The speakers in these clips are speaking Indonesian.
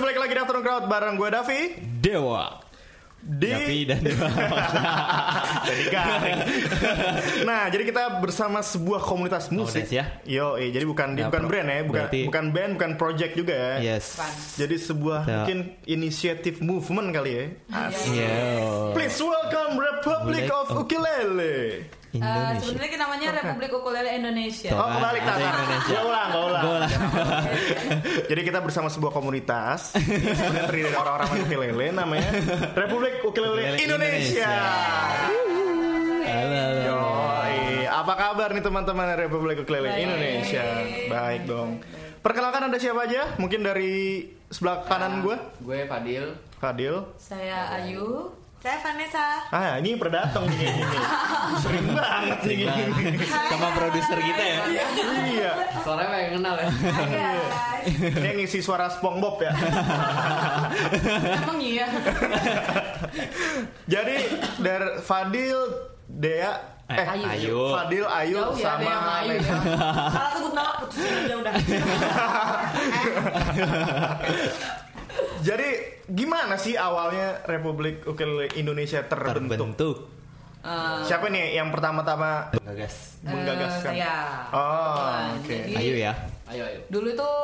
balik lagi di Afternoon Crowd bareng gue Davi Dewa. di Davi dan Dewa. Nah, jadi kita bersama sebuah komunitas musik. Ya? Yo, eh, jadi bukan Ya, bukan brand ya, bukan berarti- bukan band, bukan project juga ya. yes. Jadi sebuah Ya. mungkin inisiatif movement kali ya. Asik. Iya. Please welcome Republic of- Ukulele. Eh, Indonesia. sebenarnya namanya Republik Ukulele Indonesia. Tuh. Oh, kebalik. Indonesia. Gua ulang, gua ulang. Ulang. Jadi kita bersama sebuah komunitas yang sebenarnya terdiri dari orang-orang main ukulele namanya Republik Ukulele Indonesia. Halo, halo. Yoi, apa kabar nih teman-teman dari Republik Ukulele Baik. Indonesia? Baik dong. Perkenalkan ada siapa aja? Mungkin dari sebelah kanan gue, Gue Fadil. Fadil. Saya Ayu. Saya Vanessa. Ah, ini perdatang nih. Sering banget gini. Sama produser kita ya. Iya. Suaranya pengen kenal ya. Ini yang ngisi suara SpongeBob ya. Emang iya. Jadi dari Fadil, Dea, Eh, Ayu. Ayu. Fadil, Ayu Jauh ya, sama Ayu ya. Salah sebut nama putusin aja udah. Jadi gimana sih awalnya Republik Ukulele Indonesia terbentuk? Terbentuk. Eh, Siapa nih yang pertama-tama Gagas. menggagaskan? Eh, saya. Oh, oke. Jadi, Ayo ya. Ayo ayo. Dulu tuh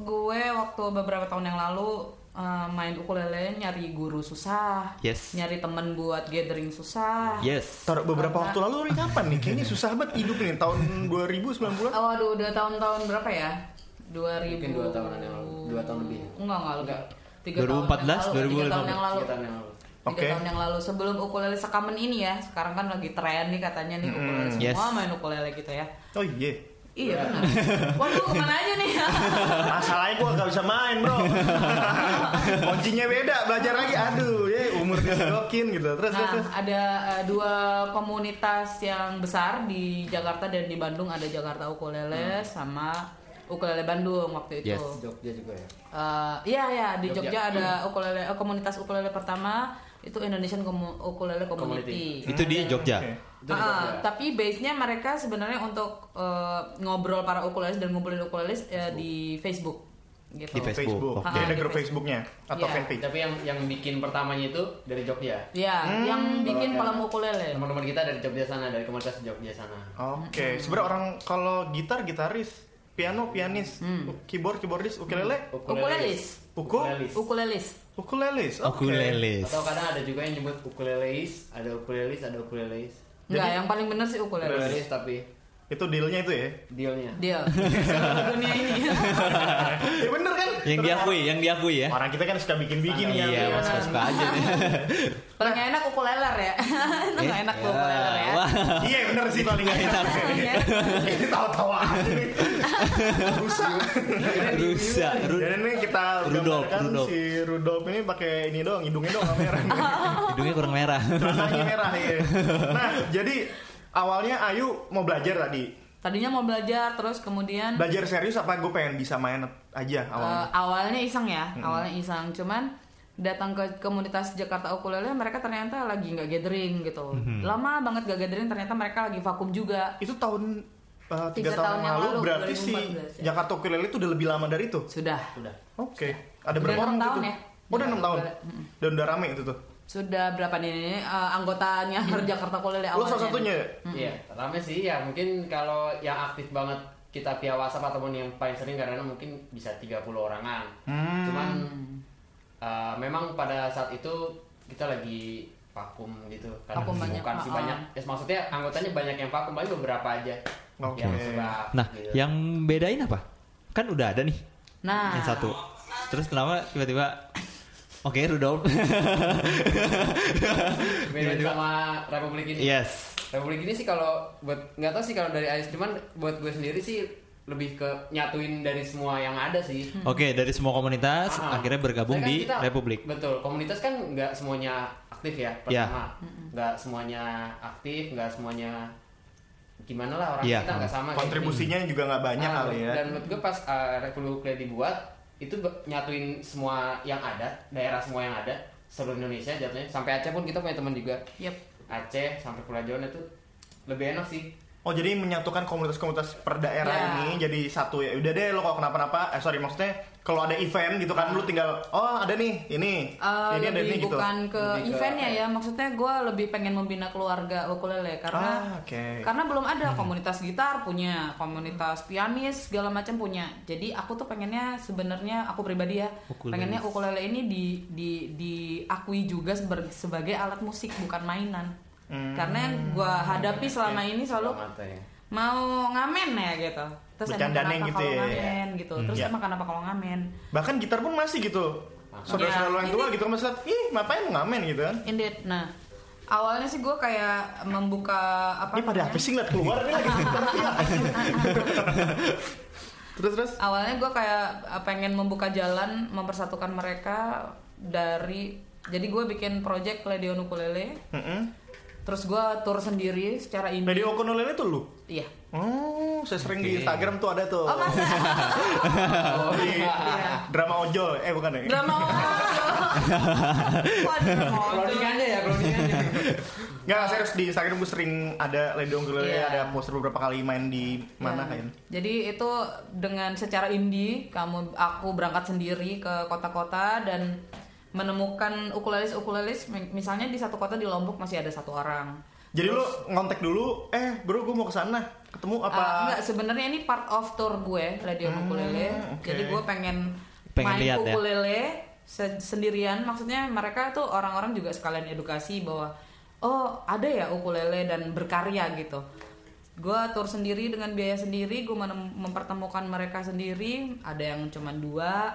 gue waktu beberapa tahun yang lalu eh, main ukulele nyari guru susah. Yes. Nyari temen buat gathering susah. Yes. Taruh beberapa Karena- waktu lalu nih kapan nih? Kayaknya susah banget hidup nih tahun 2090-an. Oh, waduh, udah tahun-tahun berapa ya? 2000 Mungkin dua tahunan yang lalu. Dua tahun lebih. Enggak, enggak lebih. Enggak. Tiga 2014, tahun yang lalu, tiga 2015. tahun yang lalu. Tiga tahun yang lalu. Tiga Oke. tahun yang lalu sebelum ukulele sekamen ini ya. Sekarang kan lagi tren nih katanya nih ukulele semua Yes. main ukulele gitu ya. Oh iya. Iya benar. Waduh ke mana aja nih? Masalahnya gua gak bisa main bro Kuncinya beda Belajar lagi Aduh ya umur disedokin gitu Terus Nah, terus. ada eh, dua komunitas yang besar di Jakarta dan di Bandung ada Jakarta Ukulele sama Ukulele Bandung waktu itu. Yes. Jogja juga ya. Eh, iya ya di Jogja. Jogja ada ukulele eh, komunitas ukulele pertama itu Indonesian Komu- Ukulele Community. Itu di Jogja. Oke. Itu di Ah, Jogja. tapi base-nya mereka sebenarnya untuk eh, ngobrol para ukulelis dan ngumpulin ukulelis eh, di Facebook gitu. Di Facebook. Facebook Oke. Jadi Ah, grup Facebook. Facebooknya Atau Iya. fanpage Tapi yang yang bikin pertamanya itu dari Jogja. Ya, yang bikin Kalau pelam yang- ukulele. Teman-teman kita dari Jogja sana, dari komunitas Jogja sana. Oke Sebenarnya orang kalau gitar gitaris Piano pianis Hmm. Keyboard keyboardis Ukulele Ukulelis. Uku Ukulelis. Ukulelis. Ukulelis Oke Ukuleles. Atau kadang ada juga yang nyebut ukuleleis, ada ukulelis, ada ukulelis. Enggak, yang paling bener sih ukulelis. Ukulelis tapi Itu dealnya itu ya dealnya. Seluruh dunia ini. Ya bener kan Yang diakui, yang diakui ya. Orang kita kan suka bikin-bikin ya Iya, mas suka aja nih. Paling enak ukuleler ya. Itu nggak enak tuh ukuleler ya. Iya bener sih paling gak enak. Ini tahu-tahu aja. Rusak Rusak. Ru- Dan ini kita Rudolf, gambarkan Rudolf. si Rudolf ini pakai ini doang, hidungnya doang nggak merah. Hidungnya kurang merah. Celananya merah ya. Nah, jadi awalnya Ayu mau belajar tadi. Tadinya mau belajar terus kemudian Belajar serius apa gue pengen bisa main aja eh, awalnya? awalnya iseng ya, awalnya iseng. Cuman datang ke komunitas Jakarta Ukulele mereka ternyata lagi nggak gathering gitu. Lama banget gak gathering ternyata mereka lagi vakum juga. Itu tahun uh, tiga, Tiga tahun, tahun yang lalu, lalu, berarti 2014 si ya. Jakarta Ukulele itu udah lebih lama dari itu. Sudah. Udah. Oke. Ada Udah berapa orang tahun itu? ya. Oh, udah enam tahun. Dan udah rame itu tuh. Sudah berapa nih eh, anggotanya Jakarta Ukulele Lo awalnya? salah satunya ya? Iya, rame sih ya. Mungkin kalau yang aktif banget kita via WhatsApp ataupun yang paling sering karena mungkin bisa 30 orangan. Hmm. Cuman uh, memang pada saat itu kita lagi vakum gitu karena Vakum banyak, sih ah, banyak. Ya, maksudnya anggotanya banyak yang vakum, paling beberapa aja. Oke. Yang sebab Nah, gitu. yang bedain apa? Kan udah ada nih Nah, yang satu. Terus kenapa tiba-tiba Oke, Rudolf. beda sama Republik ini. yes. Republik ini sih kalau buat nggak tahu sih kalau dari Ais cuman buat gue sendiri sih lebih ke nyatuin dari semua yang ada sih. Oke, dari semua komunitas Ah. akhirnya bergabung kan di kita- Republik. Betul, komunitas kan nggak semuanya aktif ya Iya. pertama, nggak semuanya aktif, nggak semuanya gimana lah orang Iya. kita nggak sama. Kontribusinya juga nggak banyak Ah, kali ya. Dan menurut gue pas uh, Republik dibuat itu nyatuin semua yang ada, daerah semua yang ada seluruh Indonesia jatuhnya sampai Aceh pun kita punya teman juga Yep. Aceh sampai Pulau Jawa itu lebih enak sih Oh jadi menyatukan komunitas-komunitas per daerah Ya. ini jadi satu ya. Udah deh lo kalau kenapa-napa, eh sorry maksudnya kalau ada event gitu kan lu tinggal oh ada nih ini, Eh, ini ada ini gitu. bukan ke Lebih ke- eventnya ya maksudnya gue lebih pengen membina keluarga ukulele karena Ah, oke. karena belum ada komunitas gitar punya komunitas pianis segala macam punya jadi aku tuh pengennya sebenarnya aku pribadi ya Ukulele. pengennya ukulele ini di di diakui juga sebagai alat musik bukan mainan Hmm. karena yang gue hadapi selama ini selalu ya. mau ngamen ya gitu terus kenapa gitu kalau ya. ngamen gitu terus Ya. emang kenapa kalau ngamen Bahkan gitar pun masih gitu. Saudara-saudara yang tua gitu kan liat, ih ngapain ngamen gitu kan. Indeed. Nah, awalnya sih gue kayak membuka apa Ini pada apa sih ngeliat keluar nih lagi Terus terus. Awalnya gue kayak uh, pengen membuka jalan mempersatukan mereka dari jadi gue bikin project Ledeon Ukulele, Heeh. terus gue tour sendiri secara indie. Lady Okonolele tuh lu. Iya. Oh, saya sering di Instagram tuh ada tuh. Oh masa? Oh, di Iya. drama ojol. Eh bukan ya? drama ojol. Cloningannya ya, cloningannya. Nggak, serius di Instagram gue sering ada Lady Okonolele, Iya. ada poster beberapa kali main di mana Ya. kan. Jadi itu dengan secara indie, kamu aku berangkat sendiri ke kota-kota dan menemukan ukulelis-ukulelis. Misalnya di satu kota di Lombok masih ada satu orang. Jadi lu ngontek dulu, eh bro gue mau ke sana, ketemu apa? Ah, enggak, sebenarnya ini part of tour gue, Radio Hmm, Ukulele. oke. Jadi gue pengen, Pengen main lihat ya? ukulele se- sendirian. Maksudnya mereka tuh orang-orang juga sekalian edukasi bahwa oh ada ya ukulele dan berkarya gitu. Gue tour sendiri dengan biaya sendiri, gue mempertemukan mereka sendiri. Ada yang cuma dua,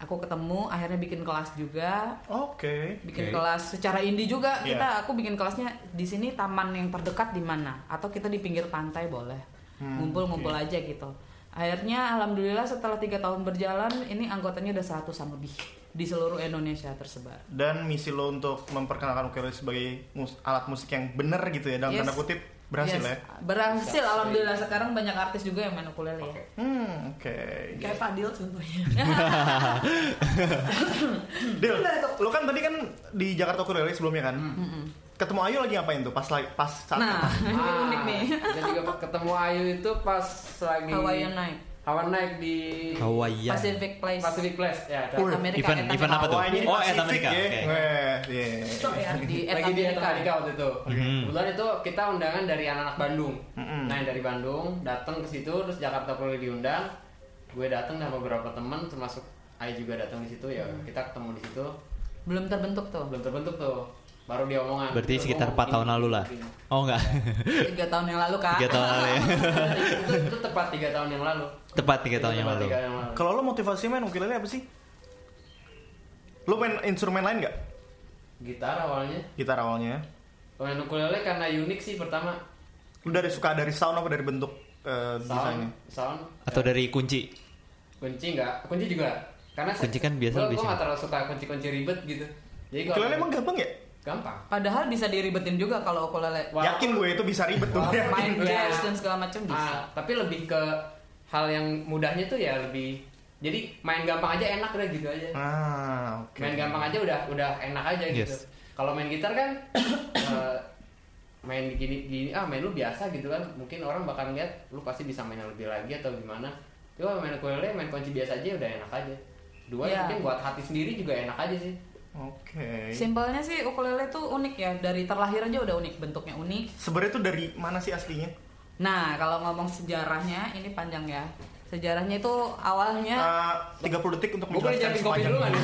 aku ketemu, akhirnya bikin kelas juga Oke. bikin Oke. kelas secara indie juga Iya. kita aku bikin kelasnya di sini taman yang terdekat di mana atau kita di pinggir pantai boleh Hmm, ngumpul-ngumpul aja gitu akhirnya alhamdulillah setelah tiga tahun berjalan ini anggotanya udah 100 lebih di seluruh Indonesia tersebar Dan misi lo untuk memperkenalkan ukulele sebagai mus- alat musik yang bener gitu ya dalam Yes. tanda kutip berhasil Yes, ya. berhasil alhamdulillah. Sekarang banyak artis juga yang main ukulele ya. Hmm, oke. kayak Fadil contohnya. Dil, lo kan tadi kan di Jakarta Ukulele sebelumnya kan? Ketemu Ayu lagi ngapain tuh? Pas lagi pas saat nah ini Ah, unik nih. Jadi gua ketemu Ayu itu pas lagi Hawaiian Night Hawaiian Night di Hawaiian. Pacific Place Pacific Place ya. ada. Wih, Amerika event event apa tuh? Oh, Pasifik Eta Amerika. ya. Oke. Weh, iya. Cocok ya di lagi di Amerika. Amerika waktu itu. Mhm. Kebetulan itu kita undangan dari anak-anak Bandung. Mm-mm. Nah yang dari Bandung datang ke situ terus Jakarta perlu diundang. Gue datang sama beberapa teman termasuk Ayu juga datang di situ ya kita ketemu di situ belum terbentuk tuh belum terbentuk tuh baru dia omongan Berarti Gitu, sekitar oh, 4 ini, tahun lalu lah. Oh enggak. tiga tahun yang lalu kak 3 tahun lalu ya. itu, itu tepat tiga tahun yang lalu Tepat 3 tahun yang lalu. tiga yang lalu Kalau lo motivasi main ukulele apa sih? Lo main instrumen lain nggak? gitar awalnya Gitar awalnya. pemain ukulele karena unik sih pertama Lo dari suka dari sound apa dari bentuk eh, desainnya? sound sound Atau dari kunci. kunci enggak kunci juga karena Kunci kan biasa gue lebih gue simpel. nggak terlalu suka kunci-kunci ribet gitu jadi kalau Ukulele emang gampang ya? Gampang Padahal bisa diribetin juga kalau ukulele. Wah. Yakin gue itu bisa ribet tuh. Wah, Main jazz dan segala macam bisa. Ah, tapi lebih ke hal yang mudahnya tuh ya lebih jadi main gampang aja enak udah gitu aja Ah, oke. main gampang aja udah udah enak aja gitu Yes. kalau main gitar kan eh, main gini gini ah main lu biasa gitu kan mungkin orang bakal lihat lu pasti bisa main yang lebih lagi atau gimana coba main ukulele main kunci biasa aja udah enak aja dua Iya. mungkin buat hati sendiri juga enak aja sih Oke. Simpelnya sih ukulele tuh unik ya. Dari terlahir aja udah unik, bentuknya unik. Sebenarnya tuh dari mana sih aslinya? Nah, kalau ngomong sejarahnya ini panjang ya. Sejarahnya itu awalnya Ah, 30 detik untuk menjelaskan jadi kopi sepanjang. dulu nggak nih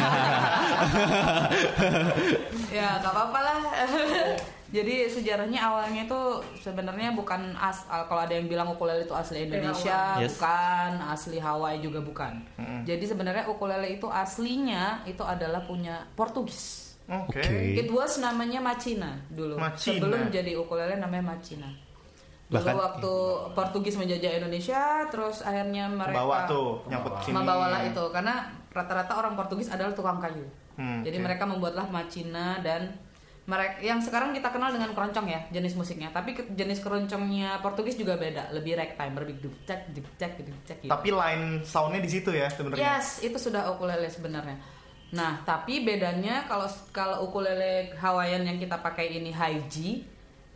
ya gak apa-apa lah. Jadi sejarahnya awalnya itu sebenarnya bukan as kalau ada yang bilang ukulele itu asli Indonesia, Yes. bukan asli Hawaii juga bukan. Mm-mm. Jadi sebenarnya ukulele itu aslinya itu adalah punya Portugis. Oke. Oke. It was namanya Macina dulu. Macina. Sebelum jadi ukulele namanya Macina. Dulu Bahkan- waktu Portugis menjajah Indonesia, terus akhirnya mereka Bawa tuh nyangkut Membawa. sini. membawalah itu karena rata-rata orang Portugis adalah tukang kayu. Hmm, Jadi oke. mereka membuatlah Macina dan mereka yang sekarang kita kenal dengan keroncong ya jenis musiknya. Tapi ke- jenis keroncongnya Portugis juga beda, lebih ragtime, lebih duk cek duk cek gitu. Tapi line soundnya di situ ya sebenarnya. Yes, itu sudah ukulele sebenarnya. Nah, tapi bedanya kalau kalau ukulele Hawaiian yang kita pakai ini high G,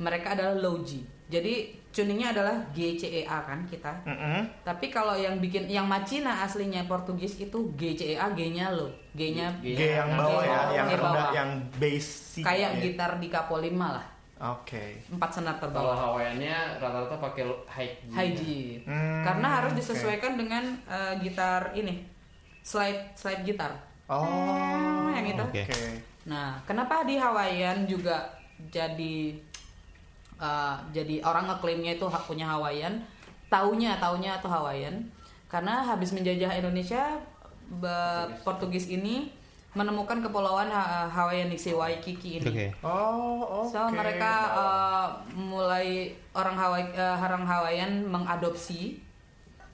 mereka adalah low G. Jadi tuningnya adalah G C E A kan kita. Mm-mm. Tapi kalau yang bikin yang Macina aslinya Portugis itu G C E A G-nya low, G-nya G- G yang bawah ya, G yang bawah. rendah, yang bass kayak ya. gitar di Capo 5 lah. Oke. Empat senar Kalau terbawah. Hawaiiannya rata-rata pakai high G. High G. Hmm, Karena harus disesuaikan dengan eh, gitar ini. Slide slide gitar. Oh, yang itu. Oke. Oke. Nah, kenapa di Hawaiian juga jadi uh, jadi orang ngeklaimnya itu hak punya Hawaiian, taunya taunya atau Hawaiian? Karena habis menjajah Indonesia, be- Portugis ini menemukan kepulauan Ha- Hawaiian Waikiki ini. Oke. Oh, oke. So mereka uh, mulai orang Hawaii uh, orang Hawaiian mengadopsi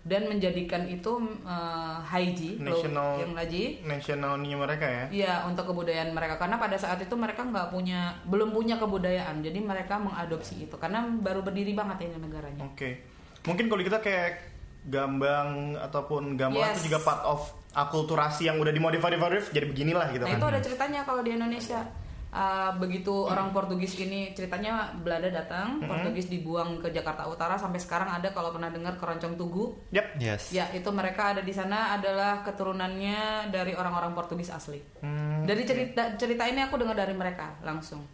dan menjadikan itu uh, Haiji National- yang Haji national ini mereka ya. Iya untuk kebudayaan mereka karena pada saat itu mereka nggak punya belum punya kebudayaan jadi mereka mengadopsi itu karena baru berdiri banget ini negaranya. Oke. Mungkin kalau kita kayak gambang ataupun gamelan Yes. itu juga part of akulturasi yang udah dimodify modify jadi beginilah gitu Nah kan. itu ada ceritanya kalau di Indonesia Uh, begitu orang Portugis ini ceritanya Belanda datang Portugis dibuang ke Jakarta Utara sampai sekarang ada kalau pernah dengar keroncong tugu Yap. Yes. ya itu mereka ada di sana adalah keturunannya dari orang-orang Portugis asli. Hmm, Dari cerita cerita ini aku dengar dari mereka langsung.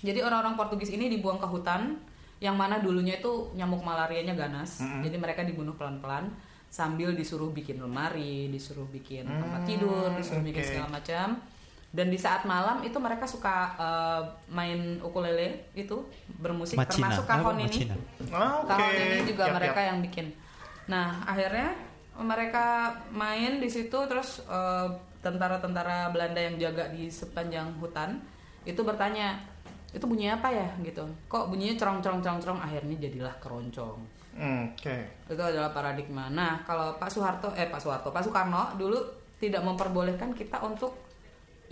Jadi orang-orang Portugis ini dibuang ke hutan yang mana dulunya itu nyamuk malarianya ganas. Jadi mereka dibunuh pelan-pelan sambil disuruh bikin lemari, disuruh bikin tempat tidur, disuruh bikin oke. segala macam. Dan di saat malam itu mereka suka eh, main ukulele itu bermusik Macina. termasuk kahon ini. Macina? Oke. Kahon ini juga Yap, mereka yap. yang bikin. Nah, akhirnya mereka main di situ terus eh, tentara-tentara Belanda yang jaga di sepanjang hutan itu bertanya, "Itu bunyi apa ya?" gitu. Kok bunyinya cerong-cerong-cerong-cerong akhirnya jadilah keroncong. Hmm, Oke. Itu adalah paradigma. Nah, kalau Pak Soeharto eh Pak Soeharto, Pak Soekarno dulu tidak memperbolehkan kita untuk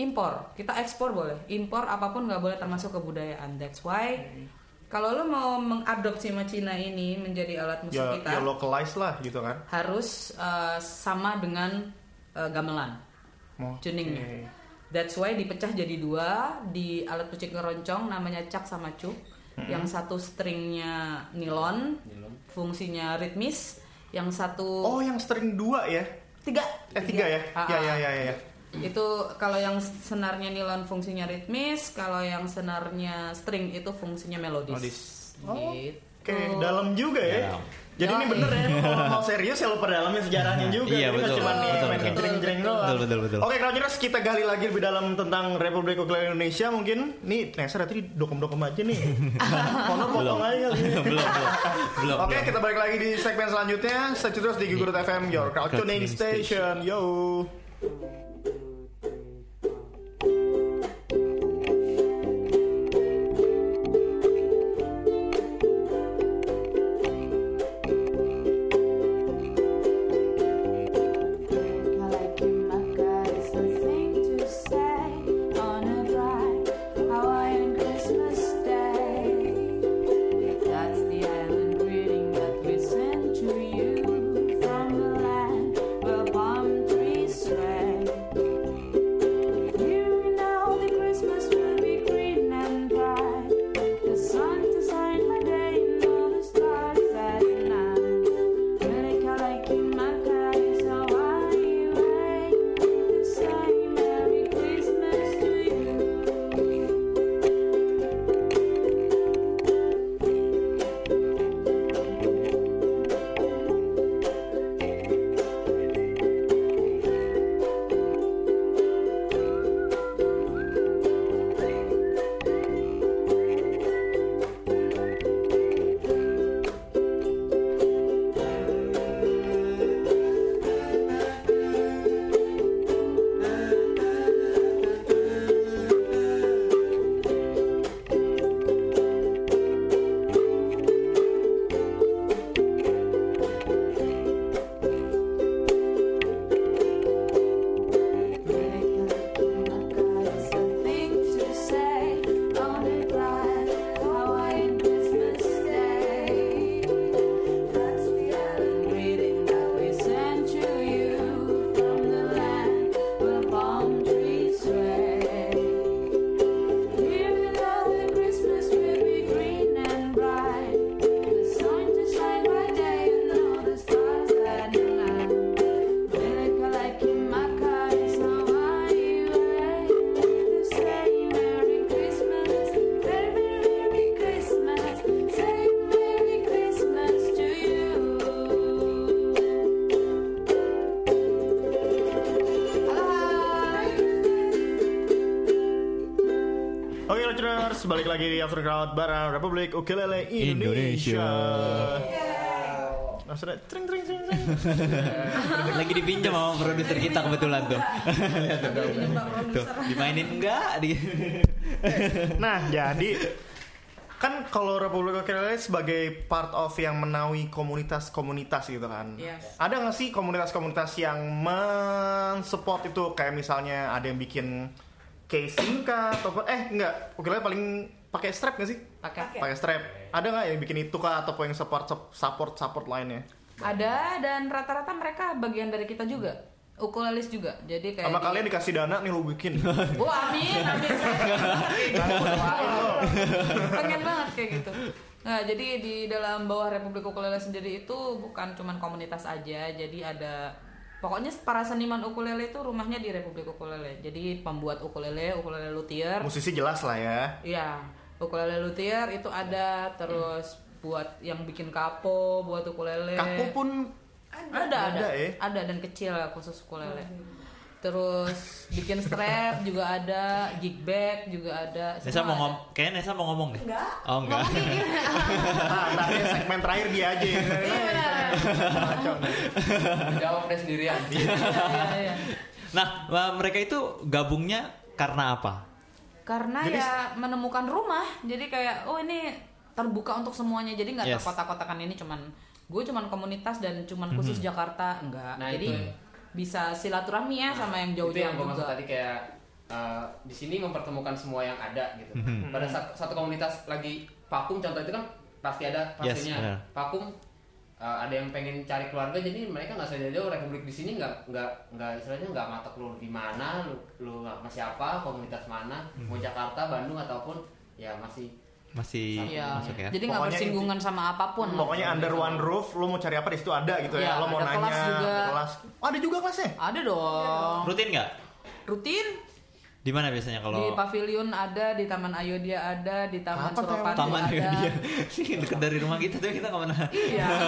impor. Kita ekspor boleh, impor apa pun nggak boleh termasuk kebudayaan. That's why kalau lo mau mengadopsi Cina ini menjadi alat musik Ya, kita ya localize lah gitu kan. harus uh, sama dengan uh, gamelan Oke. tuningnya. That's why dipecah jadi dua di alat musik keroncong namanya cak sama cuk. Yang satu stringnya nilon, fungsinya ritmis. Yang satu Oh, yang string dua ya? tiga. Eh tiga ya? Ah, Ya ah. ya ya ya. Itu kalau yang senarnya nilon fungsinya ritmis, kalau yang senarnya string itu fungsinya melodis. Melodis. Oh, Gitu. Oke, dalam juga ya. Dalam. Jadi ini Yoi. bener ya, kalau mau serius ya lo perdalamin sejarahnya juga. Iya, Jadi nggak betul. cuma nih Betul, main betul. jreng-jreng doang. Betul, betul, betul. Oke, kalau jelas kita gali lagi lebih dalam tentang Republik Ukulele Indonesia mungkin. Nih, Nesa nanti dokem-dokem aja nih. Kono potong aja kali. belum, belum. Oke, kita balik lagi di segmen selanjutnya. Stay terus di Gigurut FM, your crowd Tuning station. Yo. Lagi di After Crowd bareng Republik Ukulele Indonesia. Nah, sudah tring tring tring tring. Lagi dipinjam sama produser kita kebetulan tuh. Lihat tuh. Tuh, dimainin enggak Nah, jadi kan kalau Republik Ukulele sebagai part of yang menaungi komunitas-komunitas gitu kan. Yes. Ada nggak sih komunitas-komunitas yang mensupport itu kayak misalnya ada yang bikin casing kah atau eh enggak, ukulele paling pakai strap nggak sih? Pakai. Pakai strap. Ada nggak yang bikin itu kah ataupun yang support support support lainnya? Ada dan rata-rata mereka bagian dari kita juga. Ukulelis juga. Jadi kayak Sama di- kalian dikasih dana nih lu bikin. Wah amin, amin saya pengen banget kayak gitu. pengen banget kayak gitu. Nah jadi di dalam bawah Republik Ukulele sendiri itu bukan cuman komunitas aja, jadi ada pokoknya para seniman ukulele itu rumahnya di Republik Ukulele. Jadi pembuat ukulele, ukulele luthier, Musisi jelas lah ya. Iya, ukulele luthier itu ada terus buat yang bikin kapo, buat ukulele. Kaku pun ada ada ada ada, ya? dan kecil khusus ukulele. Terus bikin strap juga ada, gig bag juga ada. Nesa mau ada. ngom kayaknya Nesa mau ngomong deh. Enggak. Oh enggak. nah, deh, segmen terakhir dia aja. Iya benar. Kacau nih. Jawab deh sendirian. Iya, iya, iya. Nah, mereka itu gabungnya karena apa? Karena Jadi- ya menemukan rumah, jadi kayak oh ini terbuka untuk semuanya, jadi nggak Yes. terkotak-kotakan ini cuman gue cuman komunitas dan cuman khusus Jakarta enggak. Nah, jadi itu. bisa silaturahmi ya sama yang itu jauh-jauh yang gue maksud tadi kayak uh, di sini mempertemukan semua yang ada gitu. Mhm. Pada saat satu komunitas lagi vakum contoh itu kan pasti ada Yes, pastinya. benar. vakum uh, ada yang pengen cari keluarga jadi mereka nggak sadar jauh republik di sini nggak nggak nggak istilahnya nggak matok lu di mana lu lu sama siapa komunitas mana Mhm. mau Jakarta Bandung ataupun ya masih Masih Iya, masuk ya? jadi nggak bersinggungan sama apa pun. Pokoknya under one roof, lu mau cari apa di situ ada gitu ya. Iya, Lo mau ada nanya kelas juga. ada kelas. Oh, ada juga kelasnya. Ada dong. Rutin nggak? Rutin Di mana biasanya di kalau pavilion ada, di Taman Ayodhya ada, di Taman Kapan Suropati taman ada. dia sih dekat dari rumah kita tuh kita nggak pernah. Iya.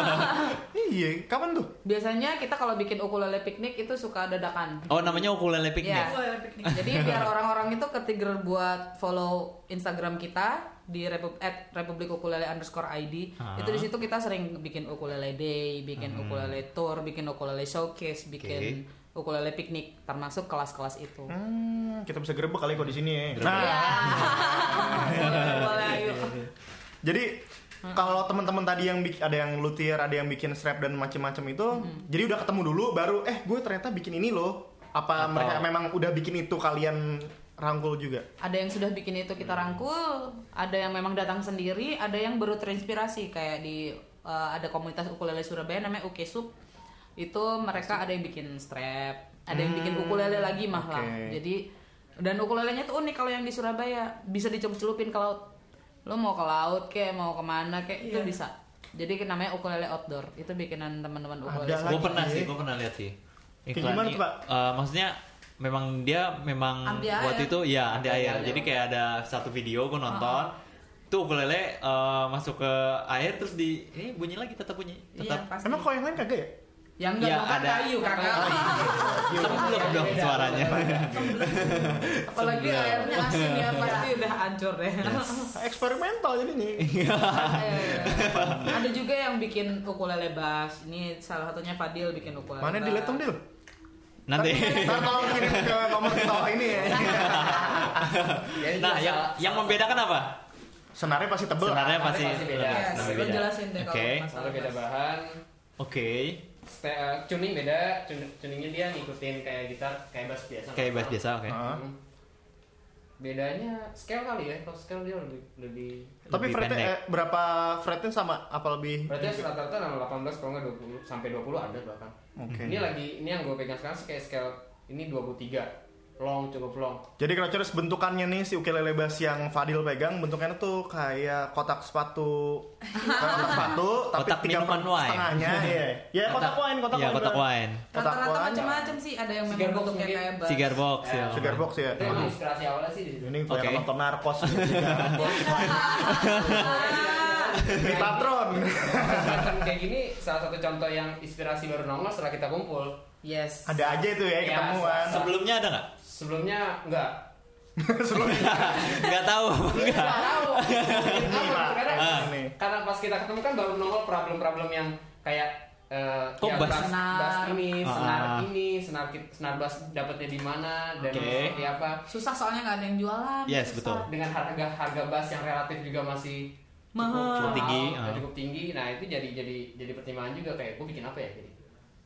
Iya, kapan tuh? Biasanya kita kalau bikin ukulele piknik itu suka dadakan. Oh namanya ukulele piknik. Iya. Jadi biar orang-orang itu ketrigger buat follow Instagram kita di Repu- at Republik Ukulele underscore ID. Ah. Itu di situ kita sering bikin ukulele day, bikin ukulele tour, bikin ukulele showcase, bikin ukulele piknik, termasuk kelas-kelas itu. Hmm, kita bisa gerebek kali kok di sini ya. Nah, boleh, boleh, ayo. jadi kalau teman-teman tadi yang ada yang luthier, ada yang bikin strap dan macam-macam itu, jadi udah ketemu dulu baru eh gue ternyata bikin ini loh. Apa Atau- mereka memang udah bikin itu kalian rangkul juga? Ada yang sudah bikin itu kita rangkul, ada yang memang datang sendiri, ada yang baru terinspirasi kayak di uh, ada komunitas ukulele Surabaya namanya Ukesup. Itu mereka ada yang bikin strap, ada yang bikin Hmm, ukulele lagi malah. oke. Jadi dan ukulelenya tuh unik kalau yang di Surabaya bisa dicelup-celupin ke laut. Lo mau ke laut kayak mau ke mana kayak itu Iya. bisa. Jadi namanya ukulele outdoor. Itu bikinan teman-teman ukulele. Gue pernah sih, gue pernah lihat sih. Gimana tuh, Pak? eh, maksudnya memang dia memang Anti waktu air. itu ya anti Anti air. air. Jadi kayak ada satu video gue nonton. Tuh ukulele eh, masuk ke air terus di ini bunyi lagi tetap bunyi. Iya, Tetap pasti. Emang kalau yang lain kagak ya? Yang enggak Iya, dong, kan ada. kayu kakak. semblep dong suaranya. Apalagi Semblep. airnya asin ya pasti udah hancur deh. Eksperimental jadi nih. Ada juga yang bikin ukulele bass. Ini salah satunya Fadil bikin ukulele. Mana dilihat dong, Dil? Nanti. Tolong kirim ke nomor ini ya. Ya, ini nah, yang yang membedakan apa? Senarnya pasti tebel. Senarnya pasti pasti beda. Yes, jelasin deh kalau Oke. masalah beda bahan Oke. Ste- uh, tuning beda tun- tuningnya dia ngikutin kayak gitar kayak bass biasa Kayak bass biasa, oke. Heeh. Hmm. bedanya scale kali ya kalau scale dia lebih lebih Tapi Lebih fretnya pendek. eh, berapa fretnya sama apa lebih? berarti rata-rata 18 kalau nggak 20 sampai 20 ada bahkan Oke. ini lagi ini yang gue pegang sekarang sih kayak scale ini 23 long cukup long Jadi Crouchers bentukannya nih si ukulele bass yang Fadil pegang bentukannya tuh kayak kotak sepatu. Kotak sepatu tapi Kotak tiga minuman wine. setengahnya iya. Ya kotak wine, kotak Iya, wine. kotak wine. Kotak wine. macam-macam sih. Ada yang Cigar memang box bentuknya mungkin. kayak bass. Cigar box Ya, ya. Cigar box ya. itu emang inspirasi awalnya sih di situ Ini Oke. kayak nonton narkos. Di patron. Kayak gini salah satu contoh yang inspirasi baru nongol setelah kita kumpul Yes. Ada aja itu ya Ya, ketemuan. se- Sebelumnya ada nggak? Sebelumnya enggak Nggak tahu. Nggak. Tahu. Karena, Ah. Karena pas kita ketemu kan baru nongol problem-problem yang kayak eh, Kok ya, bass? bass, bass ini, Ah. senar ini, senar kit- senar bass dapatnya di mana dan Oke. seperti apa. susah soalnya nggak ada yang jualan Yes, susah. betul. Dengan harga harga bass yang relatif juga masih Mahal. Cukup tinggi, ah. cukup tinggi. Nah itu jadi jadi jadi pertimbangan juga kayak gue bikin apa ya jadi.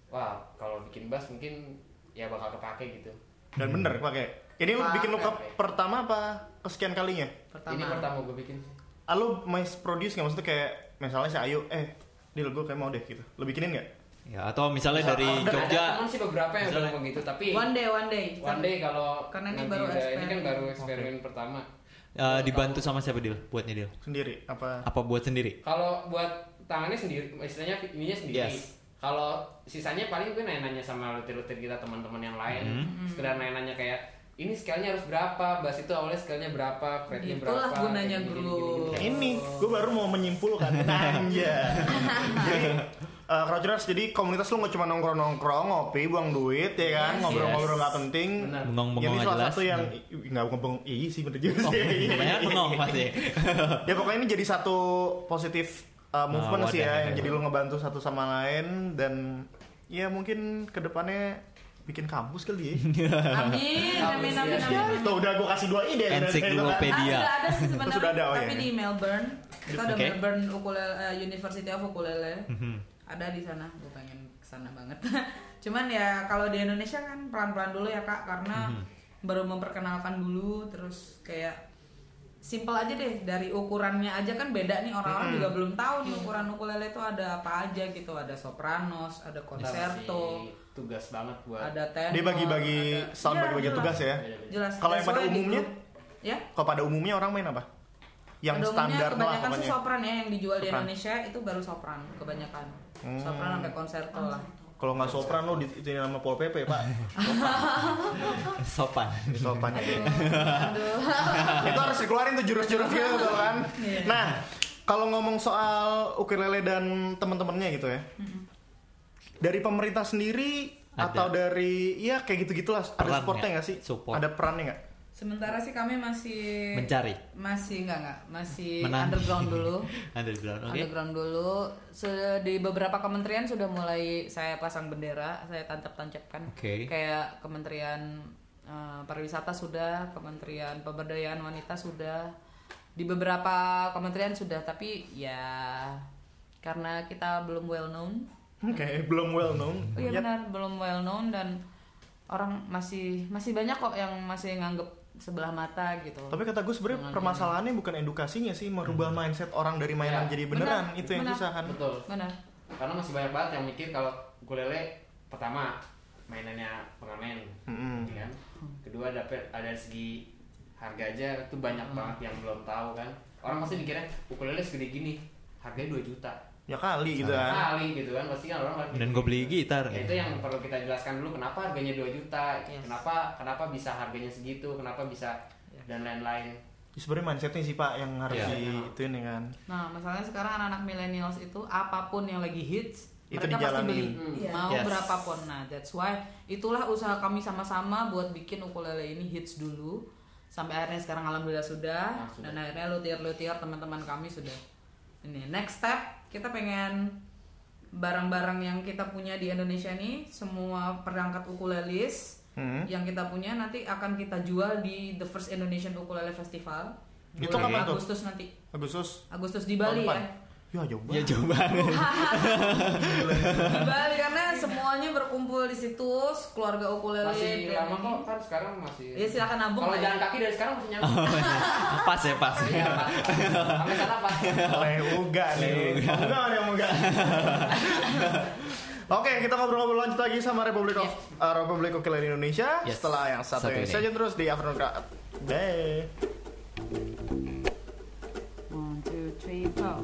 Wah kalau bikin bass mungkin ya bakal kepake gitu. Dan bener pakai. Ini lu bikin lu ke pertama apa kesekian kalinya? pertama Ini pertama gue bikin sih. Ah, lu mass produce nggak maksudnya kayak misalnya si Ayu, eh, Dil gue kayak mau deh gitu. Lu bikinin nggak? Ya, atau misalnya dari Ada- Ada Jogja. teman sih beberapa yang udah Misalnya- ngomong gitu tapi one day one day One day kalau Karena ini baru udah- ini kan eksperimen. baru eksperimen pertama. eh, dibantu sama siapa Dil? Buatnya Dil? Sendiri apa? Apa buat sendiri? Kalau buat tangannya sendiri, istilahnya ininya sendiri. Yes. Kalau sisanya paling gue nanya-nanya sama lutir-lutir kita teman-teman yang lain. Mhm. Sekedar nanya-nanya kayak ini scale-nya harus berapa, bass itu awalnya scale-nya berapa, fretnya Itulah berapa. gunanya gini, gini, gini. Ini, gue baru mau menyimpulkan. Nanya. jadi, uh, Crouchers, jadi komunitas lu nggak cuma nongkrong-nongkrong, ngopi, buang duit, ya kan? Yes. Ngobrol-ngobrol nggak penting. Benar. Bengong-bengong Jadi salah satu yang Ih, nggak bengong, iya sih bener juga Oh, sih. banyak bengong pasti. ya pokoknya ini jadi satu positif uh, movement wadah sih ya, ya. yang jadi lu ngebantu satu sama lain dan ya mungkin ke depannya bikin kampus kali ya. amin amin amin Kampus, amin, ya. amin. Tuh udah gue kasih dua ide. Ensiklopedia. Ah, sudah ada sih sebenarnya, Sudah ada, oh tapi iya. di Melbourne. Kita ada Oke. Melbourne ukulele eh, University of Ukulele. Mhm. Ada di sana. Gue pengen ke sana banget. Cuman ya kalau di Indonesia kan pelan-pelan dulu ya kak, karena Mhm. baru memperkenalkan dulu, terus kayak simple aja deh dari ukurannya aja kan beda nih orang-orang Mhm. juga belum tahu nih ukuran ukulele itu ada apa aja gitu ada sopranos ada masih tugas banget buat ada tenor Dia bagi-bagi ada- sound Iya, bagi-bagi jelas. tugas ya. jelas Kalau yang pada di umumnya? ya Kalau pada umumnya orang main apa? Yang pada umumnya standar lah kebanyakan sih sopran ya yang dijual di Sopran. Indonesia itu baru sopran kebanyakan Hmm. sopran sampai concerto lah Kalau nggak sopran lo di itu nama Pol PP pak. Sopan. Sopan. aduh itu harus dikeluarin tuh jurus-jurus gitu tuh kan. Iya. Nah, kalau ngomong soal ukulele dan teman-temannya gitu ya. Dari pemerintah sendiri Ada. atau dari ya kayak gitu-gitulah ada Peran supportnya nggak? nggak sih? Support. Ada perannya nggak? Sementara sih kami masih Mencari. masih enggak enggak masih Menanti. underground dulu Underground, oke. underground dulu Se- di beberapa kementerian sudah mulai saya pasang bendera saya tancap-tancapkan Oke. kayak kementerian eh, pariwisata sudah kementerian pemberdayaan wanita sudah di beberapa kementerian sudah tapi ya karena kita belum well known Oke, belum well known. Oh iya benar, belum well known dan orang masih masih banyak kok yang masih nganggep sebelah mata gitu. Tapi kata gue sebenarnya permasalahannya bukan edukasinya sih, merubah mindset orang dari mainan Ya, jadi beneran benar, itu yang susah kan. betul. Benar. Karena masih banyak banget yang mikir kalau ukulele pertama mainannya pengamen, Mm-mm. ya kan? Kedua dapat ada segi harga aja itu banyak banget yang belum tahu kan. Orang pasti mikirnya ukulele segede gini, harganya 2 juta. Ya kali gitu kan. Kali gitu kan pasti kan orang pasti Dan gue beli gitar. Ya, itu yang perlu kita jelaskan dulu kenapa harganya 2 juta, Yes. kenapa kenapa bisa harganya segitu, kenapa bisa dan lain-lain. Ya, Sebenarnya mindsetnya sih pak yang harus di itu ini kan. Nah, masalahnya sekarang anak-anak millennials itu apa pun yang lagi hits Itu mereka pasti beli Hmm. Iya. mau Yes. berapapun. Nah, that's why itulah usaha kami sama-sama buat bikin ukulele ini hits dulu sampai akhirnya sekarang alhamdulillah sudah Ah, sudah. dan akhirnya lutier-lutier teman-teman kami sudah ini next step kita pengen barang-barang yang kita punya di Indonesia nih semua perangkat ukulelis Hmm. yang kita punya nanti akan kita jual di The First Indonesian Ukulele Festival Itu kapan tuh? Agustus nanti Agustus Agustus di Bali ya Ya jauh Ya banget. coba. di Bali karena semuanya berkumpul di situ keluarga ukulele Masih lama kok kan sekarang masih. Ya, silakan nabung Kalau ya. jalan kaki dari sekarang masih nyampe. pas ya pas. Iya, Pak. Sampai sana pas. Oleh Uga nih. Uga yang Uga? Oke, kita ngobrol-ngobrol lanjut lagi sama Republik of uh, Republik Ukulele Indonesia Yes. setelah yang satu, Satu ini ini. saja terus di Afternoon Crowd. Bye. One, two, three, four.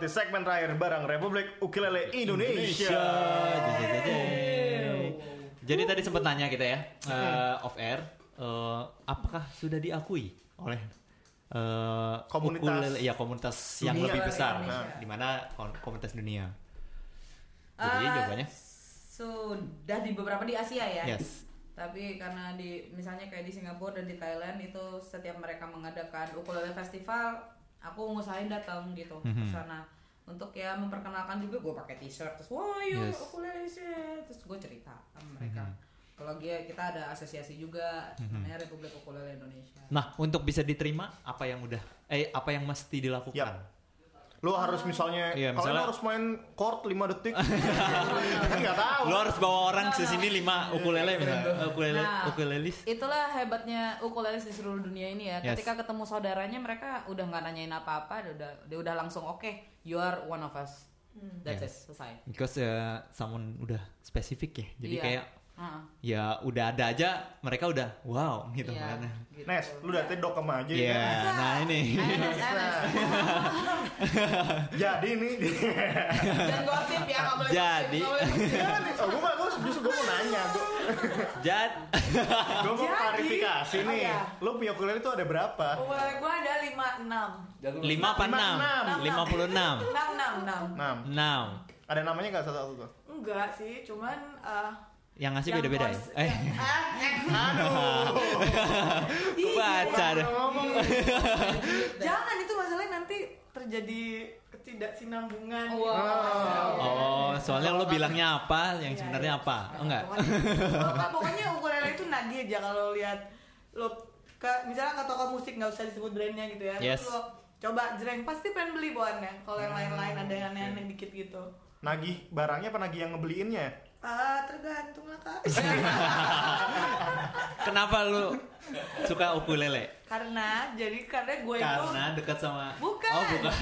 Di segmen terakhir bareng Republik Ukulele Indonesia. Jejejeje. Jadi tadi sempat nanya kita ya eh, off air, eh, apakah sudah diakui oleh eh, Komunitas ukulele, ya komunitas yang dunia. lebih besar, Indonesia. di mana komunitas dunia. Jadi Eh, jawabannya sudah di beberapa di Asia ya. yes. Tapi karena di misalnya kayak di Singapura dan di Thailand itu setiap mereka mengadakan ukulele festival, aku ngusahain datang gitu ke Mhm. sana untuk ya memperkenalkan juga gue pakai t-shirt terus wah yuk Yes. ukulele sih terus gue cerita sama mereka. Mhm. Kalau dia kita ada asosiasi juga namanya Republik Ukulele Indonesia. Nah, untuk bisa diterima apa yang udah eh apa yang mesti dilakukan? Yap. Lo harus misalnya, Iya, kalau misalnya- lo harus main chord 5 detik, kan nggak tahu. Lo harus bawa orang ke sini lima ukulele misalnya, ukulele Nah, ukulelis. Itulah hebatnya ukulelis di seluruh dunia ini ya. Yes. Ketika ketemu saudaranya mereka udah nggak nanyain apa-apa, dia udah dia udah langsung oke, you are one of us. That's Yes. it, selesai. Because uh, someone udah spesifik ya. Jadi Iya. kayak Heeh. ya udah ada aja mereka udah wow gitu Iya, kan. gitu. Nes, lu udah tadi dokem aja Iya, ya. nah ini. Jadi Dan gosip ya, nggak boleh Jadi. oh, gue gak, gue justru gue mau nanya, gue, Jad gue mau Jadi- klarifikasi Oh, nih. iya. Lo punya ukulele itu ada berapa? Ukulele gue ada 56 Jalur- lima apa Lima, enam? enam. Lima puluh enam. 6, 6, 6 Enam. Enam. Ada namanya nggak satu-satu tuh? Enggak sih, cuman uh, Yang ngasih beda-beda ya? Eh, eh, Aduh. baca deh. Jangan itu masalahnya nanti terjadi ketidaksinambungan Wow. gitu. Oh, soalnya lo bilangnya apa, yang Iya, sebenarnya iya. apa? Oh enggak. Pokoknya, pokoknya, pokoknya ukulele itu nadi aja kalau lihat lo ke misalnya ke toko musik nggak usah disebut brandnya gitu ya. Yes. Lo coba jreng pasti pengen beli bawaannya. Kalau yang lain-lain ada yang aneh-aneh dikit gitu. Nagih barangnya apa nagih yang ngebeliinnya? Ah, tergantung lah kak. Kenapa lu suka ukulele? karena jadi karena gue itu Karena dekat sama Bukan. Oh, bukan.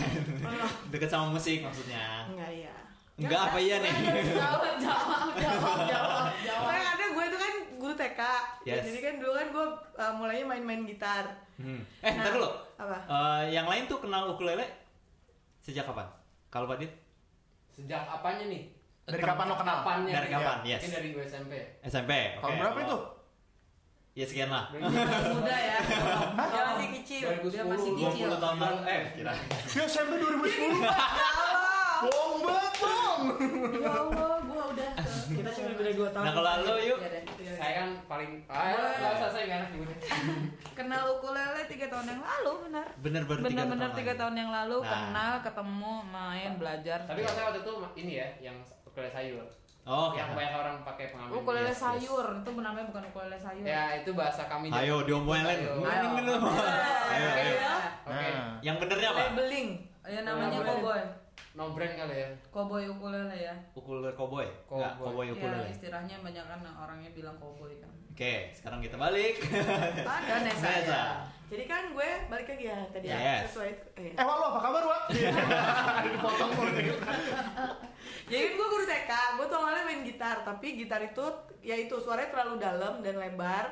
dekat sama musik maksudnya. enggak ya. Enggak apa iya nih? Jawab, jawab, jawab, jawab, jawab. Ada gue itu kan guru TK. Yes. Jadi kan dulu kan gue uh, mulainya main-main gitar. Hmm. Eh, Nah, ntar dulu. apa? Eh, yang lain tuh kenal ukulele sejak kapan? Kalau Pak Dit? Sejak apanya nih? Dari kapan lo kenal? Kapannya? Dari kapan? Ya, Yes. Mungkin dari gue SMP. SMP. oke. Tahun berapa itu? Ya sekian lah. Muda ya. Dia masih kecil. 2010. Dia masih kecil. 20 tahun lalu. Eh, kira. Ya SMP 2010. Bohong banget, Bang. Ya Allah. Kita cuma beda dua tahun. Nah, kalau lo yuk. Iya deh. Saya kan paling ah, nggak usah saya nggak enak kenal ukulele tiga tahun yang lalu benar. Bener baru Bener-bener tahun tiga tahun yang lalu Nah. kenal, ketemu, main, belajar. Tapi kalau saya waktu itu ini ya, yang ukulele sayur. Oh, yang banyak orang pakai pengamen. Ukulele Yes, yes. sayur itu namanya bukan ukulele sayur. Ya itu bahasa kami. Ayo diomelin. Ayo. Mainin dulu. Ayo, Oke, ayo. ya. Oke. Nah. Yang benernya apa? Labeling. Ya namanya cowboy. No brand kali ya. Cowboy ukulele ya. Ukulele cowboy. Enggak, Cowboy. cowboy Ya ukulele. istilahnya banyak kan orangnya bilang cowboy kan. Oke, sekarang kita balik. Ada Nesa. Nesa. Jadi kan gue balik lagi ya tadi ya. Yes. Sesuai. eh, Eh, Wak, lo apa kabar, Wak? Ada dipotong. Jadi kan gue guru TK, gue tuh awalnya main gitar, tapi gitar itu ya itu suaranya terlalu dalam dan lebar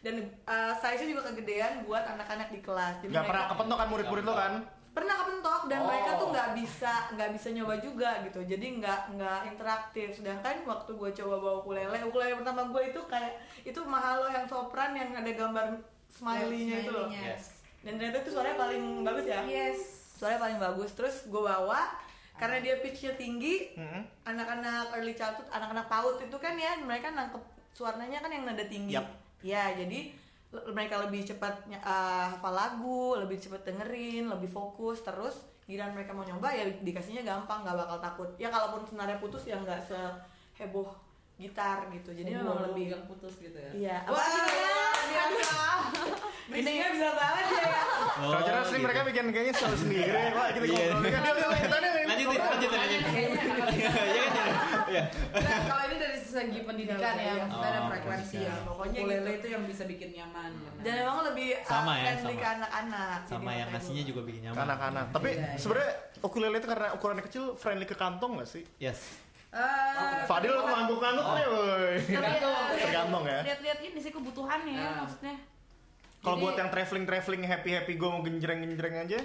dan uh, size-nya juga kegedean buat anak-anak di kelas. Jadi Gak mereka- pernah kepentok kan murid-murid lo kan? Pernah kepentok dan Oh. mereka tuh nggak bisa nggak bisa nyoba juga gitu jadi nggak nggak interaktif sedangkan waktu gue coba bawa ukulele ukulele pertama gue itu kayak itu mahalo yang sopran yang ada gambar smiley-nya itu loh. Yes. dan ternyata itu suaranya paling bagus ya Yes. suaranya paling bagus terus gue bawa karena dia pitch-nya tinggi Mm-mm. anak-anak early childhood anak-anak PAUD itu kan ya mereka nangkep suaranya kan yang nada tinggi Yap. ya jadi mereka lebih cepat uh, hafal lagu lebih cepat dengerin lebih fokus terus giliran mereka mau nyoba ya dikasihnya gampang nggak bakal takut ya kalaupun senarnya putus ya nggak seheboh gitar gitu jadi memang lebih yang putus gitu ya. iya Wah, biasa Bridging-nya bisa banget ya Oh, Kalau jelas sih gitu. mereka bikin kayaknya selalu sendiri. Wah, kita Iya. ngobrol. Kan dia. Lanjutin, lanjutin, lanjutin. Kan? Iya. Nah, kalau ini dari segi pendidikan ya, maksudnya ada Oh, frekuensi ya. Pokoknya Ukulele gitu. itu yang bisa bikin nyaman. dan memang lebih uh, Sama ya, friendly sama. ke anak-anak Sama Jadi yang ngasihnya gua- juga bikin nyaman. anak-anak. Tapi Iya, iya. sebenarnya ukulele itu karena ukurannya kecil friendly ke kantong gak sih? Yes. Eh, Fadil ngantuk-ngantuk nih, woi. tergantung, Tergantung ya. Lihat-lihat ini sih kebutuhannya ya, Nah. maksudnya. Kalau Jadi- buat yang traveling traveling happy happy gue mau genjreng genjreng aja,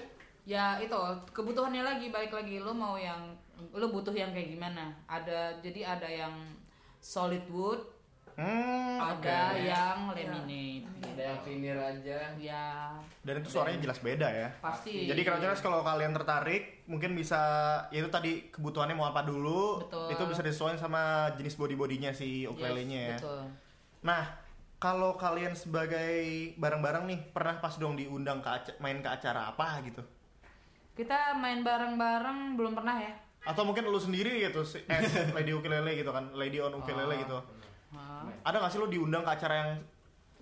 ya itu kebutuhannya lagi balik lagi lo mau yang lo butuh yang kayak gimana ada jadi ada yang solid wood Hmm, ada oke. yang laminate Ada yang vinir aja. ya Dan itu suaranya jelas beda ya. pasti Jadi Crowdtuners kalau kalian tertarik mungkin bisa ya itu tadi kebutuhannya mau apa dulu Betul. itu bisa disesuaikan sama jenis body bodinya si Yes, ukulele-nya ya. betul. Nah kalau kalian sebagai bareng-bareng nih pernah pas dong diundang ke main ke acara apa gitu? Kita main bareng-bareng belum pernah ya Atau mungkin lu sendiri gitu si- as lady ukulele gitu kan, lady on ukulele Oh, gitu. Hah? Ada gak sih lu diundang ke acara yang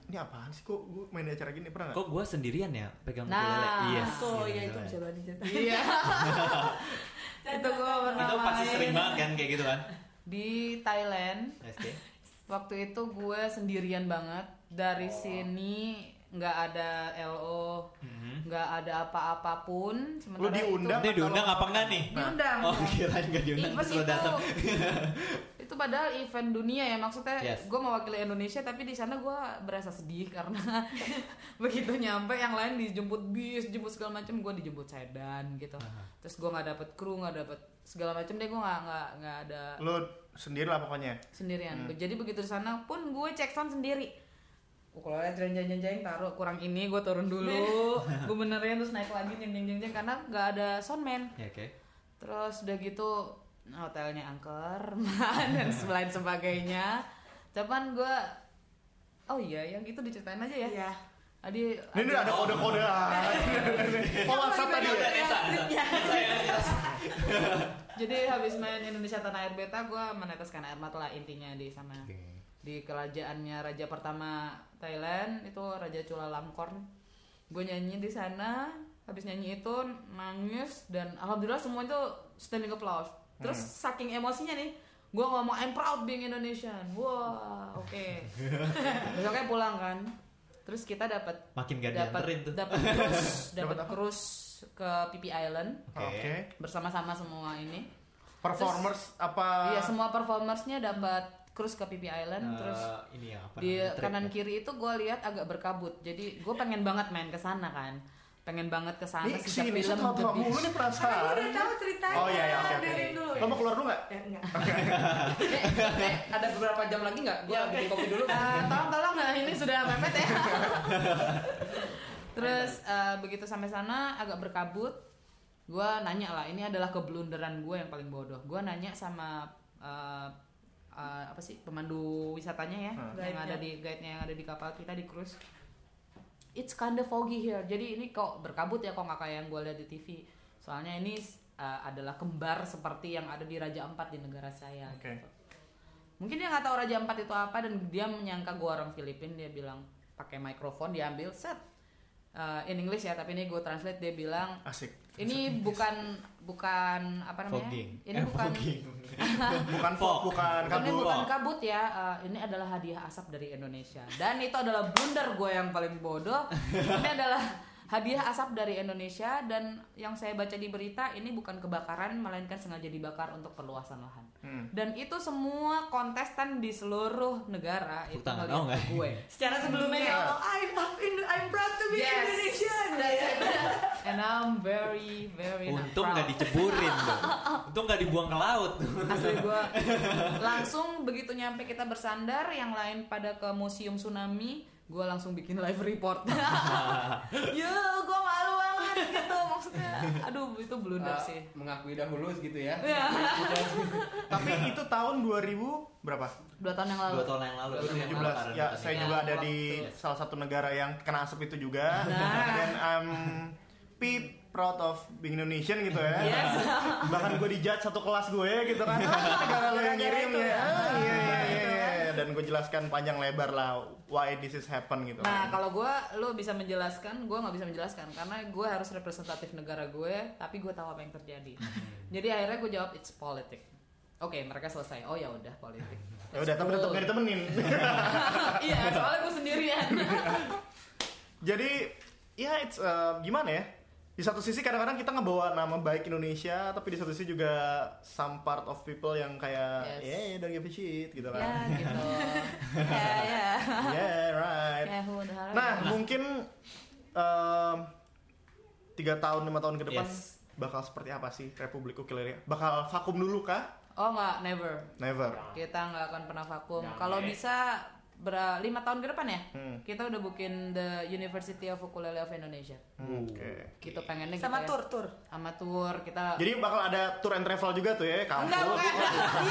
ini apaan sih kok gue main di acara gini pernah nggak? Kok gue sendirian ya pegang Nah, ukulele? Iya. Tuh, iya, ya itu bisa banget cerita. iya itu gue pernah Itu pasti main sering banget kan kayak gitu kan? di Thailand waktu itu gue sendirian banget dari sini nggak ada LO nggak ada apa-apapun. Lu diundang Ini diundang apa enggak nih? diundang Oh kira nggak diundang terus lo itu datang. itu padahal event dunia ya maksudnya Yes. gue mewakili Indonesia tapi di sana gue berasa sedih karena begitu nyampe yang lain dijemput bis jemput segala macam gue dijemput sedan gitu terus gue nggak dapet kru nggak dapet segala macam deh gue nggak nggak nggak ada Lu sendiri lah pokoknya. sendirian jadi begitu di sana pun gue cek sound sendiri ukulele jeng jeng jeng jeng taruh kurang ini gue turun dulu gue benerin terus naik lagi jeng jeng jeng jeng karena nggak ada soundman Ya oke. Terus udah gitu hotelnya angker dan selain sebagainya. Cuman gue oh iya yang itu diceritain aja ya. Iya. Adi, Ini, ada kode-kode. oh WhatsApp tadi ya? Jadi habis main Indonesia Tanah Air Beta gue meneteskan air mata lah intinya di sana. Di kerajaannya raja pertama Thailand itu Raja Chulalongkorn. Gue nyanyi di sana, habis nyanyi itu nangis dan alhamdulillah semua itu standing applause. Terus saking emosinya nih, gue ngomong I'm proud being Indonesian. Wah, oke. Besoknya pulang kan. Terus kita dapat Makin gak dapat tuh. dapat cruise, dapat Dapat apa? cruise ke Pipi Island Oke. bersama-sama semua ini. Performers apa? Iya semua performersnya dapat cruise ke Pipi Island Eh, terus ini ya apa di namanya, trip kanan ya? kiri itu gue lihat agak berkabut jadi gue pengen banget main ke sana kan pengen banget ke sana Ini sejak sini film tahu The tahu mulu Beach nih penasaran. Udah tahu ceritanya. Oh iya iya oke oke. Dengerin dulu. Lo mau keluar dulu nggak? Eh, enggak. eh, Ada beberapa jam lagi nggak? Gua bikin kopi dulu. eh, tolong tolong nah, ini sudah mepet ya terus eh, begitu sampai sana agak berkabut gue nanya lah ini adalah keblunderan gue yang paling bodoh gue nanya sama eh, eh, apa sih pemandu wisatanya ya Hmm. yang ada di guide-nya yang ada di kapal kita di cruise it's kinda foggy here jadi ini kok berkabut ya kok nggak kayak yang gue lihat di TV soalnya ini uh, adalah kembar seperti yang ada di Raja Ampat di negara saya Oke. gitu. mungkin dia nggak tahu Raja Ampat itu apa dan dia menyangka gue orang Filipin dia bilang pakai mikrofon diambil set Uh, in English ya tapi ini gue translate dia bilang Asik. ini bukan bukan apa namanya Fogging. ini Eh, bukan. Bukan fog, bukan ini kabut. bukan kabut ya, uh, ini adalah hadiah asap dari Indonesia. Dan itu adalah blunder gue yang paling bodoh. Ini adalah hadiah asap dari Indonesia dan yang saya baca di berita ini bukan kebakaran melainkan sengaja dibakar untuk perluasan lahan. Hmm. Dan itu semua kontestan di seluruh negara itu Tepuk tangan. ngeliat Oh, enggak. ke gue. Secara sebelumnya Iya. ngomong I'm I'm I'm proud to be Yes, Indonesian. And I'm very very Untung nggak diceburin tuh. Untung nggak dibuang ke laut. asli gue langsung begitu nyampe kita bersandar yang lain pada ke museum tsunami gue langsung bikin live report ya gue malu banget gitu maksudnya aduh itu blunder Eh, sih mengakui dahulu gitu ya. ya Tapi itu tahun 2000 berapa? dua tahun yang lalu Dua tahun yang lalu itu yang 2017. kebakaran Ya, saya juga Ya, ada di waktu. salah satu negara yang kena asap itu juga. Nah. Dan I'm peep proud of being Indonesian gitu ya. Yes. Bahkan gue dijudge satu kelas gue gitu kan. Negara lo yang ngirim ya. ya. Iya iya iya. Dan gue jelaskan panjang lebar lah why this is happen gitu. nah kalau gue lo bisa menjelaskan gue nggak bisa menjelaskan karena gue harus representatif negara gue tapi gue tahu apa yang terjadi jadi akhirnya gue jawab it's politic Oke, mereka selesai. Oh ya udah politik. ya udah tapi tetap gak ditemenin. iya, soalnya gue sendirian. Jadi ya it's uh, gimana ya? Di satu sisi kadang-kadang kita ngebawa nama baik Indonesia, tapi di satu sisi juga some part of people yang kayak Yes. yeah, don't give a shit gitu ya kan. gitu. Ya ya. yeah, right. Ya, who the hell Nah, ever. mungkin um, tiga tahun lima tahun ke depan Yes. bakal seperti apa sih Republik Ukulele? Bakal vakum dulu kah? Oh nggak, never. Never. Kita nggak akan pernah vakum. Kalau bisa ber- lima tahun ke depan ya, Hmm. kita udah booking the University of Ukulele of Indonesia. Oke. Kita pengennya sama gitu ya. tur tur Sama tour kita. Jadi bakal ada tour and travel juga tuh ya, kampus. Enggak, bukan.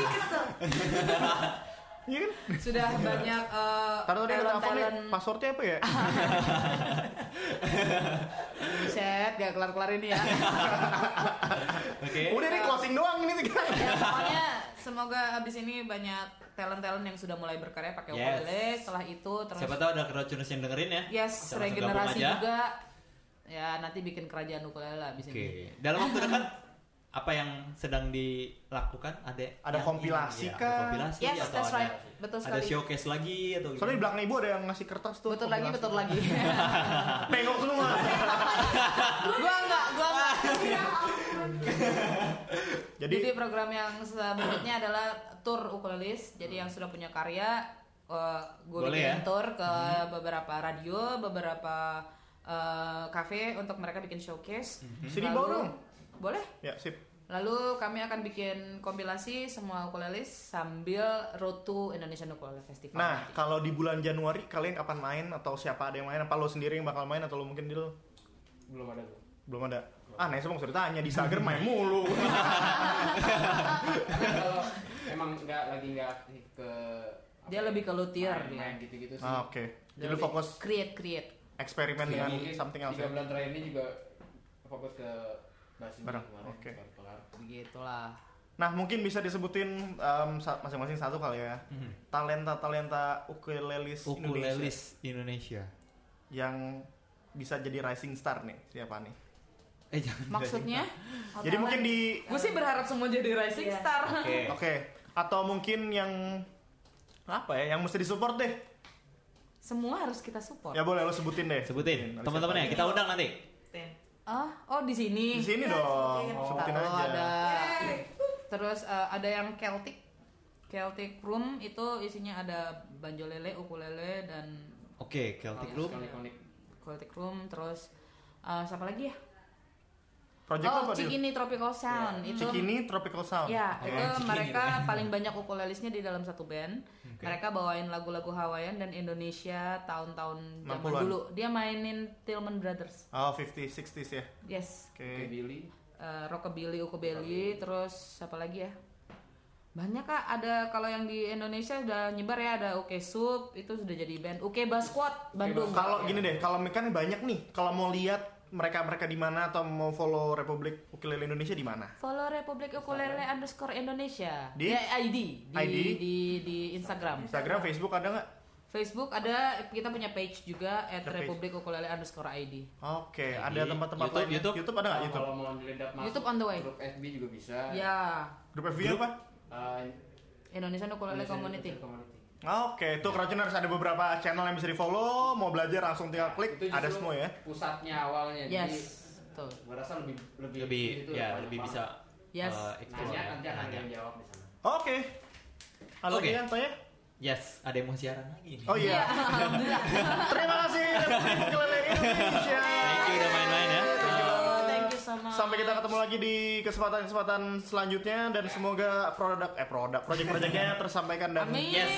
Kesel. Iya kan? Sudah banyak uh, Taruh tadi ada telepon nih, passwordnya apa ya? Buset, gak kelar-kelar ini ya. Oke. Udah nih closing doang ini tiga. ya pokoknya semoga abis ini banyak talent-talent yang sudah mulai berkarya pakai Yes. ukulele. Setelah itu terus Siapa tahu ada crowdtuners yang dengerin ya. yes langsung regenerasi juga. Ya nanti bikin kerajaan ukulele lah abis Oke. ini. Dalam waktu dekat apa yang sedang dilakukan? Ada Ada kompilasi ada kah? kompilasi Yes, atau that's ada, right. Betul ada sekali. showcase lagi atau Soalnya di belakang ibu ada yang ngasih kertas tuh. Betul lagi, betul lagi. Pengok semua. gua enggak, gua enggak. Jadi, Jadi program yang selanjutnya adalah tour ukulelis. Jadi yang sudah punya karya, uh, gue Boleh bikin ya? tour ke beberapa radio, beberapa uh, cafe untuk mereka bikin showcase. Sini Lalu- bawa dong. Boleh. ya sip. Lalu kami akan bikin kompilasi semua ukulelis sambil road to Indonesian Ukulele Festival. Nah, nanti. kalau di bulan Januari kalian kapan main atau siapa ada yang main? Apa lo sendiri yang bakal main atau lo mungkin Dil? belum ada gue Belum ada. Ah, nah, semua sudah tanya di Sager main mulu. kalau emang nggak lagi nggak aktif ke Dia lebih ke luthier main, dia. main gitu-gitu sih ah, oke. Dia Jadi lebih fokus create create. eksperimen Ya, dengan something else. tiga ya? bulan terakhir ini juga fokus ke bahas ini Barang, kemarin oke. kelar-kelar. Begitulah. Nah, mungkin bisa disebutin sa- masing-masing satu kali ya. Talenta-talenta ukulelis Indonesia ukulelis Indonesia. yang bisa jadi rising star nih. Siapa nih? Eh jangan. Maksudnya? Jadi mungkin di Gue sih berharap semua jadi rising Iya. star. Oke. Oke, atau mungkin yang apa ya, yang mesti disupport deh. Semua harus kita support. Ya boleh lo sebutin deh. Sebutin teman-teman ya, kita undang nanti. Ah, oh di sini. Di sini Iya, dong, sebutin. sebutin Oh, aja. ada. Terus eh, ada yang Celtic. Celtic Room itu isinya ada banjolele, ukulele dan Oke, Celtic Ikonik, Group. ikonik. Celtic Room terus eh, siapa lagi ya? Project oh, apa? Cikini Tropical Sound. Itu Cikini Tropical Sound. Ya, Oke. itu Cikini mereka paling banyak ukulelisnya di dalam satu band. Mereka bawain lagu-lagu Hawaiian dan Indonesia tahun-tahun zaman 60-an. dulu. Dia mainin Tillman Brothers. Oh, 50 60s ya. Yes. Oke. Oke, Billy. Eh, rockabilly, ukulele, terus apa lagi ya? Banyak kak, ada kalau yang di Indonesia udah nyebar ya ada Oke Soup itu sudah jadi band Oke Bass Squad Bandung. Kalau gini deh, kalau kan banyak nih, kalau mau lihat mereka-mereka di mana atau mau follow Republik Ukulele Indonesia di mana? Follow Republik Ukulele underscore Indonesia Di? Ya, ID di, ID? di di Instagram. Instagram, Facebook ada nggak? Facebook ada kita punya page juga at page. Republik Ukulele underscore ID. Oke, Di ada tempat-tempat YouTube, lain. YouTube? YouTube ada nggak Kalau- YouTube? Kalau mau masuk YouTube on the way. grup FB juga bisa. Ya Grup FB apa? Eh, Indonesian Ukulele Community. Community. Oke, tuh Crowdtuners ada beberapa channel yang bisa di follow. Mau belajar langsung tinggal klik, Itu ada semua ya. Pusatnya awalnya. Jadi Yes, betul. gua rasa lebih lebih Lebih itu ya, lebih bisa Yes. eh, explore Nanya ya. nanti akan yang jawab di sana. Oke. Halo Oke. Dia, tanya? Yes, ada yang mau siaran lagi nih. Oh iya. Alhamdulillah. Terima kasih Ukulele Indonesia. Thank you udah main-main ya. Sampai kita ketemu lagi di kesempatan-kesempatan selanjutnya dan semoga produk eh produk proyek-proyeknya tersampaikan dan Amin. Yes.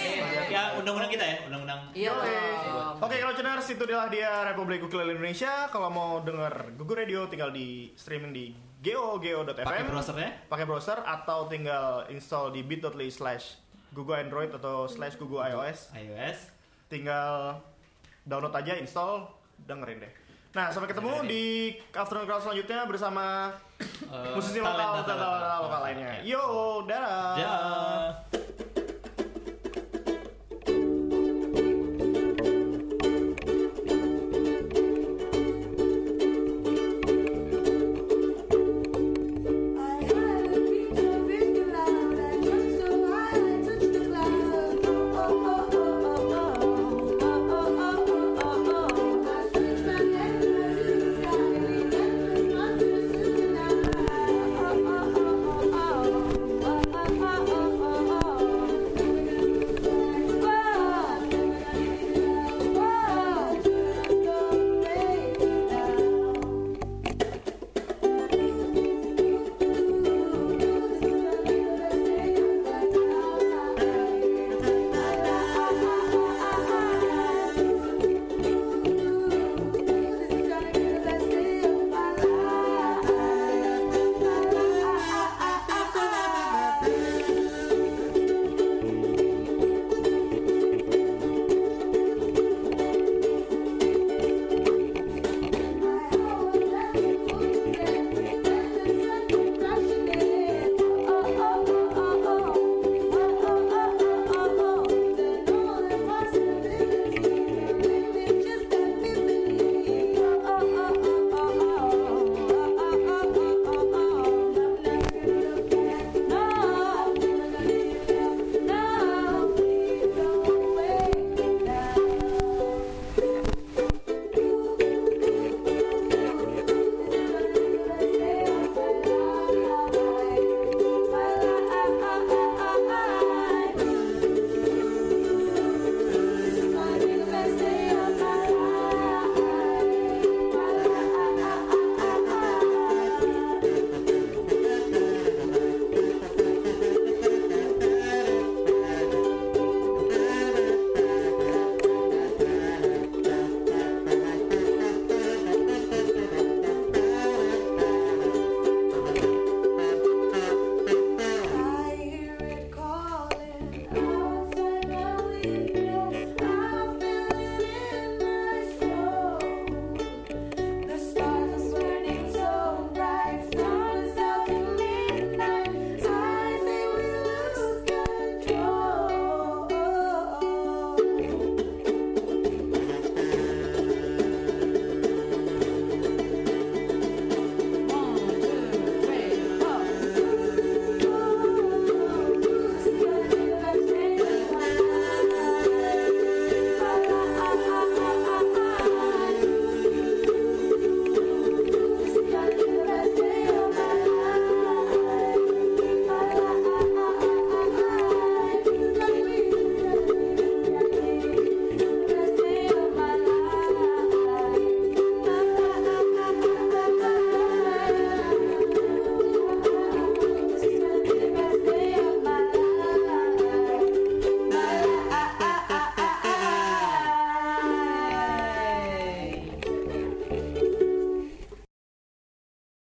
Ya, undang-undang kita ya, undang-undang. Iya. Oke. Oke kalau Ceners itu adalah dia Republik Ukulele Indonesia. Kalau mau denger Gugu Radio tinggal di streaming di geo.geo.fm Pakai browsernya? pakai browser atau tinggal install di bit.ly slash Google Android atau slash Google iOS. iOS. Tinggal download aja, install, dengerin deh. Nah, sampai ketemu Dengerin di Afternoon Crowd selanjutnya bersama Eh, musisi lokal, talenta. lokal lainnya. Yo, dadah. Dah.